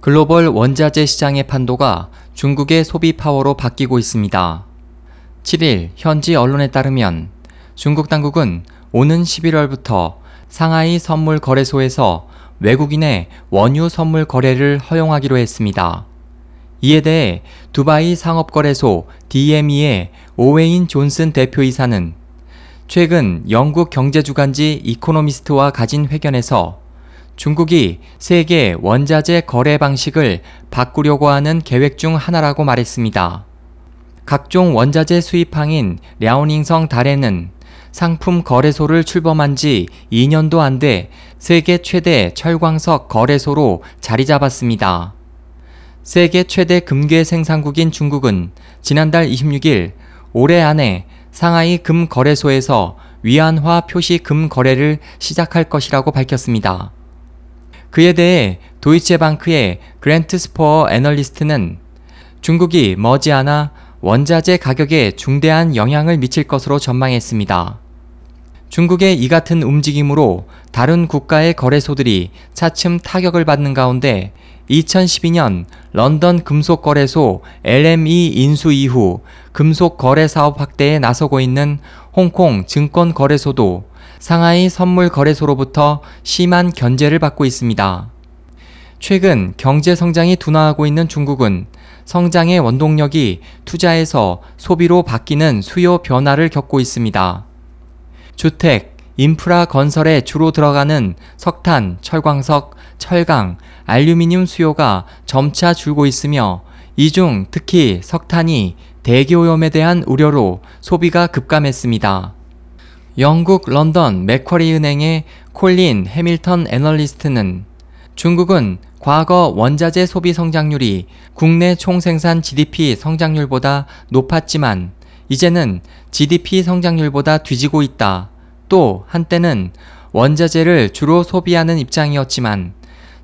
글로벌 원자재 시장의 판도가 중국의 소비 파워로 바뀌고 있습니다. 7일 현지 언론에 따르면 중국 당국은 오는 11월부터 상하이 선물 거래소에서 외국인의 원유 선물 거래를 허용하기로 했습니다. 이에 대해 두바이 상업거래소 DME의 오웨인 존슨 대표이사는 최근 영국 경제주간지 이코노미스트와 가진 회견에서 중국이 세계 원자재 거래 방식을 바꾸려고 하는 계획 중 하나라고 말했습니다. 각종 원자재 수입항인 랴오닝성 달에는 상품 거래소를 출범한 지 2년도 안 돼 세계 최대 철광석 거래소로 자리 잡았습니다. 세계 최대 금괴 생산국인 중국은 지난달 26일 올해 안에 상하이 금 거래소에서 위안화 표시 금 거래를 시작할 것이라고 밝혔습니다. 그에 대해 도이체방크의 그랜트 스포어 애널리스트는 중국이 머지않아 원자재 가격에 중대한 영향을 미칠 것으로 전망했습니다. 중국의 이 같은 움직임으로 다른 국가의 거래소들이 차츰 타격을 받는 가운데 2012년 런던 금속거래소 LME 인수 이후 금속 거래 사업 확대에 나서고 있는 홍콩 증권거래소도 상하이 선물 거래소로부터 심한 견제를 받고 있습니다. 최근 경제 성장이 둔화하고 있는 중국은 성장의 원동력이 투자에서 소비로 바뀌는 수요 변화를 겪고 있습니다. 주택, 인프라 건설에 주로 들어가는 석탄, 철광석, 철강, 알루미늄 수요가 점차 줄고 있으며 이 중 특히 석탄이 대기오염에 대한 우려로 소비가 급감했습니다. 영국 런던 맥쿼리 은행의 콜린 해밀턴 애널리스트는 중국은 과거 원자재 소비 성장률이 국내 총생산 GDP 성장률보다 높았지만 이제는 GDP 성장률보다 뒤지고 있다. 또 한때는 원자재를 주로 소비하는 입장이었지만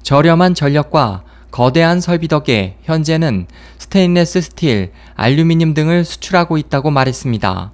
저렴한 전력과 거대한 설비 덕에 현재는 스테인레스 스틸, 알루미늄 등을 수출하고 있다고 말했습니다.